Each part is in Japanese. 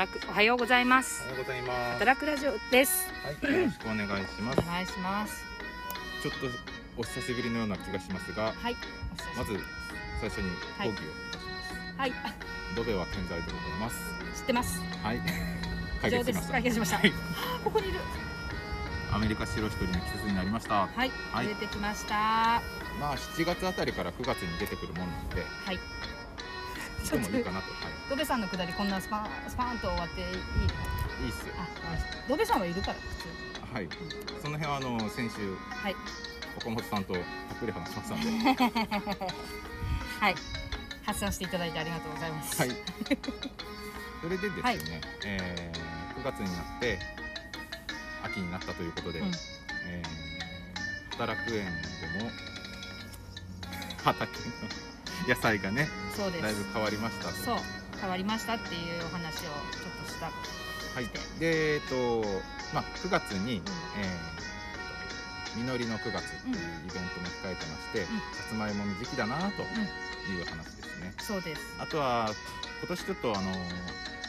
働く。おはようございます。おはようございます。働くラジオです。はい、よろしくお願いします。お。願いします。ちょっとお久しぶりのような気がしますが、はい。まず最初に講義をいたしはい。ます。ドベは健在でございます。知ってます。はい。解決しました。解決しました。はい。ここにいる。アメリカ白一人の季節になりました。はい、はい。出てきました。はまあ7月あたりから9月に出てくるもんなので、いでもいいかなと。はドベさんのくだりこんなスパンスパンと終わっていいの？い。いいっすよ。あドベさんはいるから普はい。その辺はあの先週はい岡本さんとたっぷり話しましたので、通はい発散していただいてありがとうございますはい。それでですね、はいえー9月になって秋になったということで、うんえー働く園でも 畑の野菜がねそうです。だいぶ変わりました。とそう変わりましたっていうお話をちょっとしたはい、でえっとまあ9月に、ん。えー実りの9月っていうイベントも控えてまして、さつまいもの時期だなという話ですね、そうです。あとは今年ちょっとあの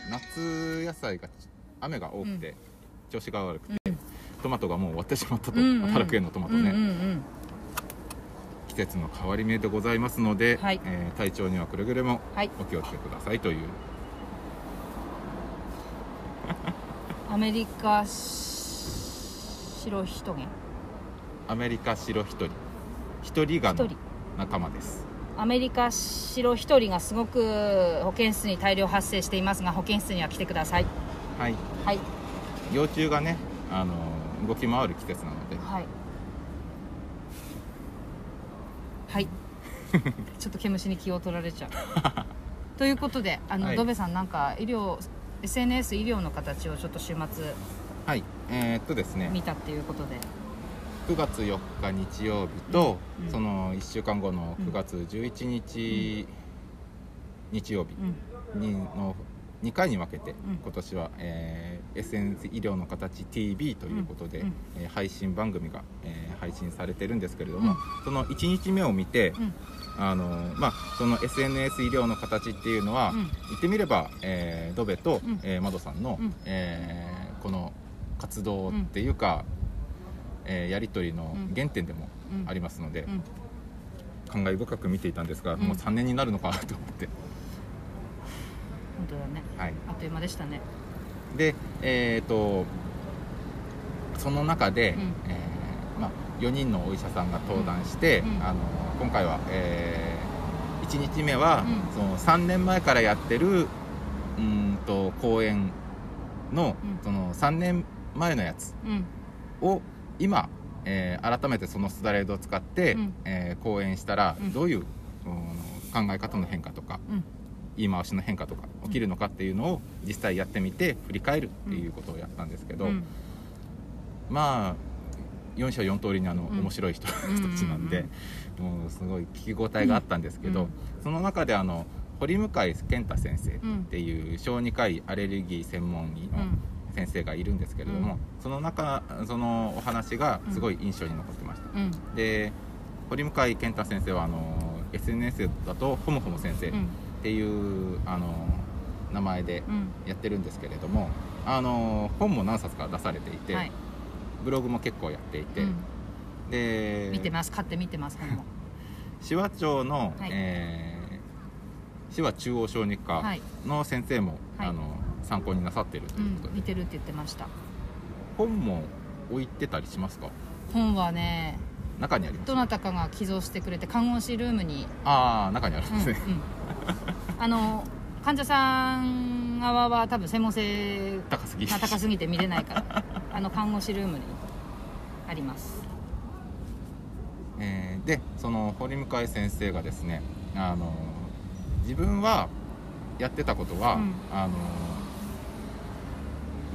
夏野菜が雨が多くて、調子が悪くて、トマトがもう終わってしまったと、うんうん。働く園のトマトね、うんうんうん季節の変わり目でございますので、はい。えー体調にはくれぐれもはい。お気をつけくださいという。アメリカし白ヒトゲンアメリカ白一人一人。が仲間です。アメリカ白一人がすごく保健室に大量発生していますが保健室には来てください。はい。はい。幼虫がねあの動き回る季節なのではいはいちょっと毛虫に気を取られちゃう。ということであの、はい。ドベさんなんか医療 SNS 医療の形をちょっと週末はい。えーっとですね。見たっていうことで。9月4日日曜日と、うん。その1週間後の9月11日、日曜日うん。にの2回に分けて、ん。今年は、えー SNS 医療の形 TV ということで、うん。うん。えー配信番組が、えー配信されてるんですけれども、うん。その1日目を見て、うんあのまあ、その SNS 医療の形っていうのは、うん。言ってみれば、えードベと、うん。えーマドさんの、うん。えーこの活動っていうか、えーやり取りの原点でもうん。ありますので、うん。感慨深く見ていたんですが、うん。もう3年になるのかなと思って、本当だね。はい、あっという間でしたね。でえっ、とその中で、うん。えーまあ、4人のお医者さんが登壇して、うんうん。あの今回は、え1日目は、うん。その3年前からやってるうーんと講演の,、うん。その3年前のやつうん。を今、えー改めてそのスライドを使って、うん。えー講演したら、うん。どういううん考え方の変化とかうん。言い回しの変化とか起きるのかっていうのを実際やってみて振り返るっていうことをやったんですけど、うん。まあ4社4通りにあの、うん。面白い人たちなんで、もうすごい聞き応えがあったんですけど、うん。その中であの堀向健太先生っうんていう小児科医アレルギー専門医のうん。先生がいるんですけれども、うん。その中そのお話がすごい印象に残ってました、うん。で堀向健太先生はあの SNS だとホモホモ先生っうん。ていう、あの名前でうん。やってるんですけれどもあの本も何冊か出されていて、はいブログも結構やっていて、うん。で見てます。買って見てます本も。紫波町の、はい。えー紫波中央小児科はい。の先生も、はい。あの参考になさってるとういうことで、ん見てるって言ってました。本も置いてたりしますか？本はね中にあります。どなたかが寄贈してくれて看護師ルームに。ああ中にあるんうんうん。ですね、あの患者さん側は多分専門性高すぎが高すぎて見れないから。あの看護師ルームにあります。えーでその堀向先生がですねあの自分はやってたことは、うん。あの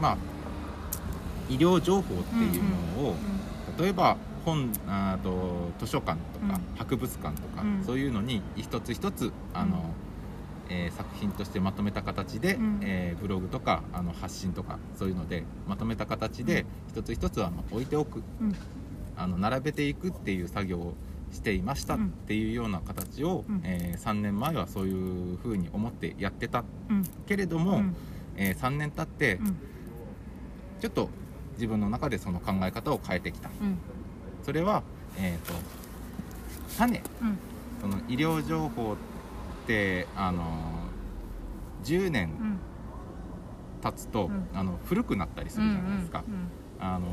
まあ医療情報っていうのを、例えば本あと図書館とか、うん。博物館とか、うん。そういうのに一つ一つあの、えー作品としてまとめた形で、うん。えーブログとかあの発信とかそういうのでまとめた形で、一つ一つあの置いておく。うん。あの並べていくっていう作業をしていましたうん。っていうような形を、うん。え3年前はそういうふうに思ってやってた。うん。けれども、うん。え3年経ってうん。ちょっと自分の中でその考え方を変えてきた。うん。それは、えー、と種。うん。その医療情報ってあの10年うん。経つと、うん。あの古くなったりするじゃないですか、うんあの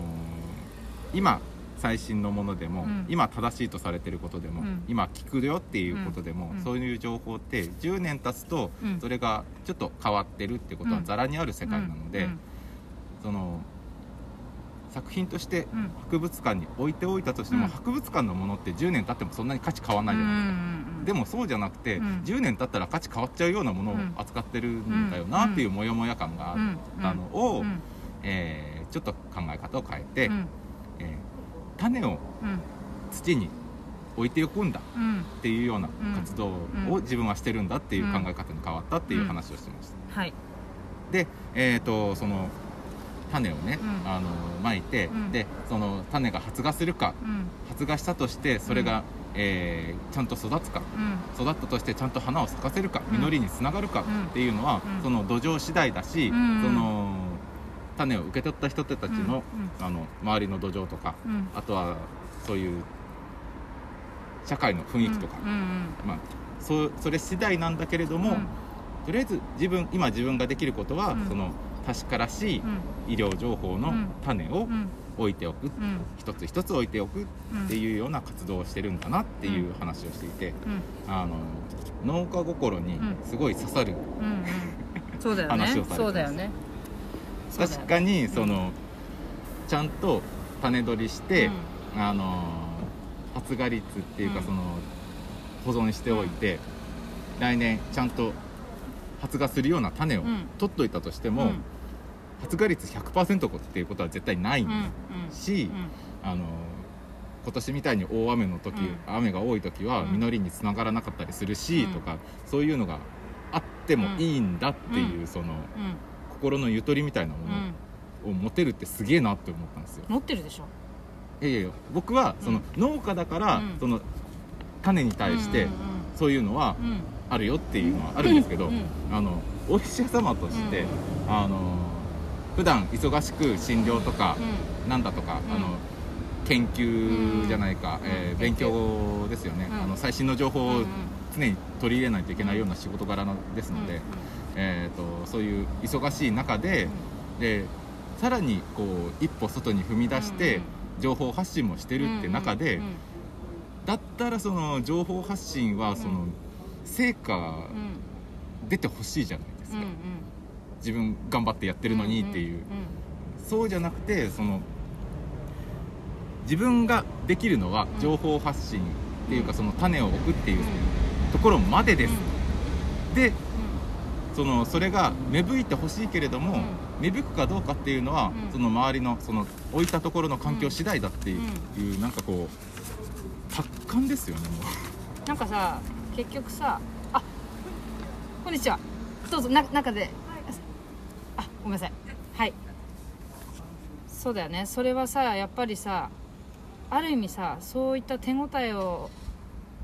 今最新のものでも、うん。今正しいとされてることでも、うん。今聞くよっていうことでも、うん。そういう情報って10年経つと、うん。それがちょっと変わってるってことはうん。ざらにある世界なので、うん。その作品としてうん。博物館に置いておいたとしても、うん。博物館のものって10年経ってもそんなに価値変わらないじゃないですか、うんでもそうじゃなくて、うん。10年経ったら価値変わっちゃうようなものをうん。扱ってるんだよなっていうモヤモヤ感があったのを、うん。えーちょっと考え方を変えて、うん。えー種をうん。土に置いておくんだうん。っていうような活動を自分はしてるんだっていう考え方に変わったっていう話をしてました。はい。で、えー、とその種をね、うん。あのまいて、うん。でその種が発芽するかうん。発芽したとしてそれが、えーちゃんと育つかうん。育ったとしてちゃんと花を咲かせるかうん。実りにつながるかうん。っていうのは、うん。その土壌次第だし、うんその種を受け取った人たちの,、うんあの周りの土壌とかうん。あとはそういう社会の雰囲気とか、まあ、そそれ次第なんだけれども、うん。とりあえず自分今自分ができることは、うん。その確からしいうん。医療情報のうん。種をうん置いておく、うん。一つ一つ置いておくうん。っていうような活動をしてるんだなっていう話をしていて、うん。あの農家心にすごい刺さる、そうだよね。話をされてます。そうだよね。確かにその、ちゃんと種取りして、うん。あの発芽率っていうかうん。その保存しておいて、来年ちゃんと発芽するような種をうん。取っといたとしても、うん発芽率100%っていうことは絶対ないし、あの今年みたいに大雨の時、うん。雨が多い時はうん。実りにつながらなかったりするし、うん。とかそういうのがあってもいいんだっていう、うん。そのうん。心のゆとりみたいなもうん。のを持てるってすげえなって思ったんですよ。持ってるでしょ？いやいやいや僕はその農家だから、うん。その種に対してうんそういうのはあるよっていうのはあるんですけど、うん。あのお医者様として、うん。あの普段忙しく診療とか、なんだとか、うん。あの研究じゃないか、うん。えー勉強ですよね、うん。あの最新の情報を常に取り入れないといけないような仕事柄なですので、えー、とそういう忙しい中で,、でさらにこう一歩外に踏み出して、情報発信もしてるって中で、だったらその情報発信はその、うん。成果うん。出てほしいじゃないですか、自分頑張ってやってるのにっていう、そうじゃなくてその自分ができるのはうん。情報発信っていうかうん。その種を置くっていうところまでです、でそのそれが芽吹いてほしいけれども、うん。芽吹くかどうかっていうのは、うん。その周りのその置いたところの環境次第だっていう,、なんかこう達観ですよねもう。なんかさ結局さあこんにちは。どうぞな中で。あごめんなさい。はい。そうだよね。それはさやっぱりさある意味さそういった手応えを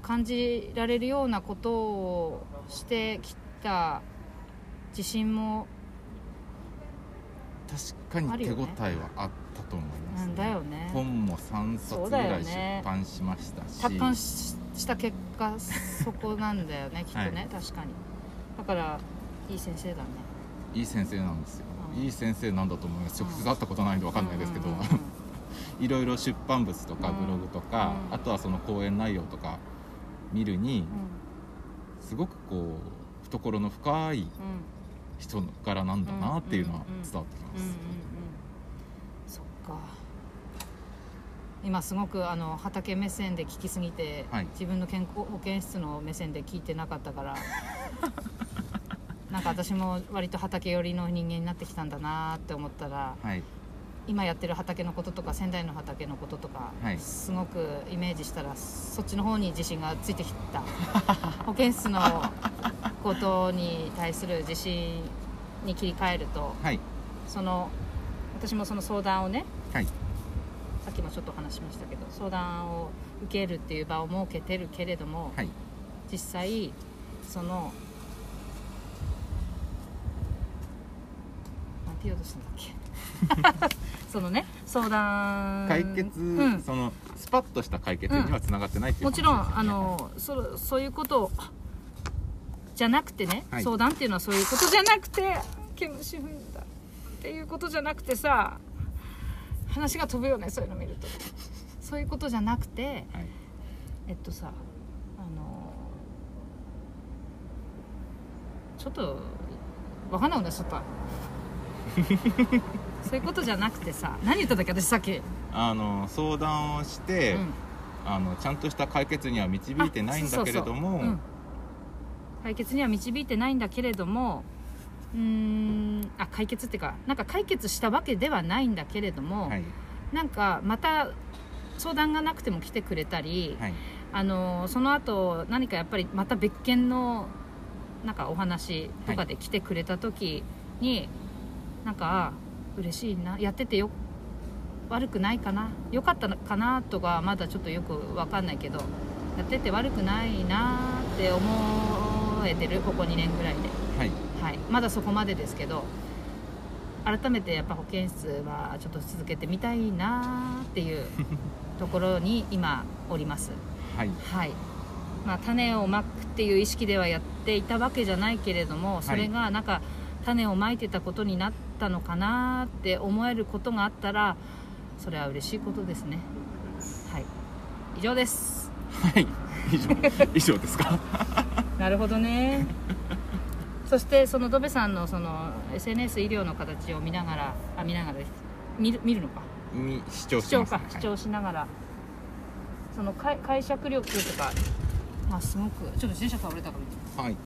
感じられるようなことをしてきた自信も確かに手応えはあったと思います、なんだよね。本も3冊ぐらい出版しましたし。達観しした結果そこなんだよねきっとね、は確かに。だからいい先生だね。いい先生なんですよ、うんいい先生なんだと思います。直接会ったことないんで分かんないですけど、うんうんうん いろいろ出版物とかうんブログとか、うん。あとはその講演内容とか見るにうすごくこう懐の深いんうん人柄なんだなっていうのはうんうんうん伝わってきます、うんうんうん。そっか。今すごくあの畑目線で聞きすぎて、はい。自分の健康保健室の目線で聞いてなかったから なんか私も割と畑寄りの人間になってきたんだなって思ったらはい。今やってる畑のこととか仙台の畑のこととか、はい。すごくイメージしたらそっちの方に自信がついてきた。保健室のことに対する自信に切り替えるとはい。その私もその相談をねはい。さっきもちょっと話しましたけど相談を受けるっていう場を設けてるけれども、はい。実際そのて言おうとしたんだっけ？そのね相談。解決、うん。そのスパッとした解決にはつながってないっていうもちろん、あのそそういうことをじゃなくてね、はい。相談っていうのはそういうことじゃなくて毛虫踏んだっていうことじゃなくてさ話が飛ぶよねそういうの見ると。そういうことじゃなくてはい。えっとさあのちょっとわかんなくなっちゃった そういうことじゃなくてさ何言ったんだっけ私さっき、うんあの相談をして、あのちゃんとした解決には導いてないんだけれどもうん。解決には導いてないんだけれどもうーんあ解決っていうかなんか解決したわけではないんだけれども、はい。なんかまた相談がなくても来てくれたり、はい。あのその後何かやっぱりまた別件のなんかお話とかで来てくれた時に、なんかあ嬉しいなやっててよ悪くないかな良かったのかなとかまだちょっとよく分かんないけどやってて悪くないなって思えてるここ2年ぐらいで、はい。はい、まだそこまでですけど改めてやっぱ保健室はちょっと続けてみたいなっていう ところに今おります。はい。はい。まあ、種をまくっていう意識ではやっていたわけじゃないけれどもそれがなんか種をまいてたことになったのかなって思えることがあったらそれは嬉しいことですね。はい。以上です。はい。以上。以上ですか？なるほどね。そしてそのドベさんのその SNS 医療の形を見ながらあ見ながらです見る見るのか？に視聴視してます、聴か。視聴しながら、その解解釈力とかあすごくちょっと自転車倒れたかも。はい、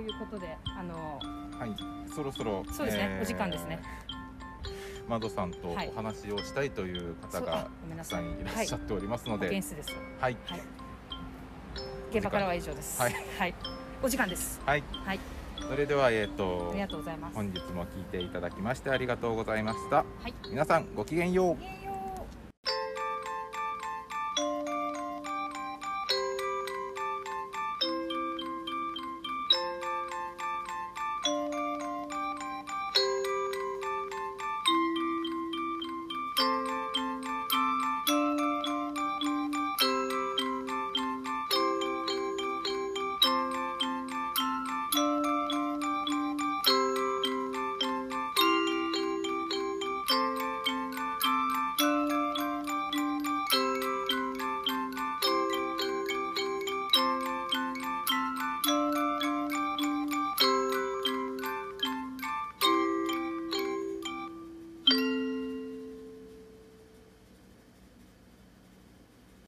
いうことであのはい、そろそろそうですねお時間ですね。マドさんとはい。お話をしたいという方がたくさんいらっしゃっておりますの保で、健室です。はい、はい。現場からは以上です。はい、はい、お時間です。はい、はい。それではえっ、とありがとうございます。本日も聞いていただきましてありがとうございました。はい。皆さんごきげんよう。